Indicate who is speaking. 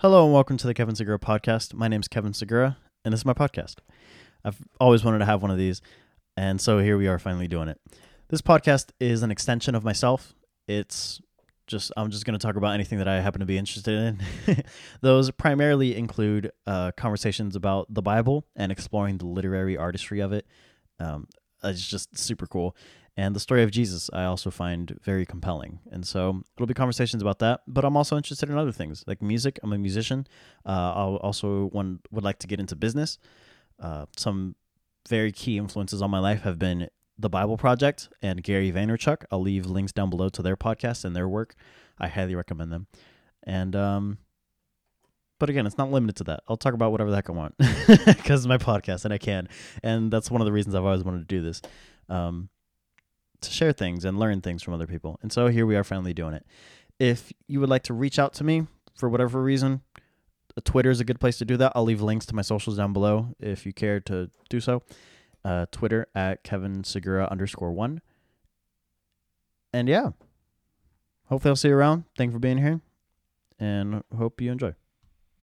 Speaker 1: Hello and welcome to the Kevin Segura podcast. My name is Kevin Segura, and this is my podcast. I've always wanted to have one of these, and so here we are finally doing it. This podcast is an extension of myself. It's just I'm just going to talk about anything that I happen to be interested in. Those primarily include uh, conversations about the Bible and exploring the literary artistry of it. Um, it's just super cool. And the story of Jesus, I also find very compelling. And so it'll be conversations about that. But I'm also interested in other things like music. I'm a musician. Uh, I also one would like to get into business. Uh, some very key influences on my life have been the Bible Project and Gary Vaynerchuk. I'll leave links down below to their podcast and their work. I highly recommend them. And um, but again, it's not limited to that. I'll talk about whatever the heck I want because it's my podcast and I can. And that's one of the reasons I've always wanted to do this. Um, to share things and learn things from other people. And so here we are finally doing it. If you would like to reach out to me for whatever reason, uh, Twitter is a good place to do that. I'll leave links to my socials down below if you care to do so. Uh, Twitter at Kevin Segura underscore one. And yeah, hopefully I'll see you around. Thank you for being here and hope you enjoy.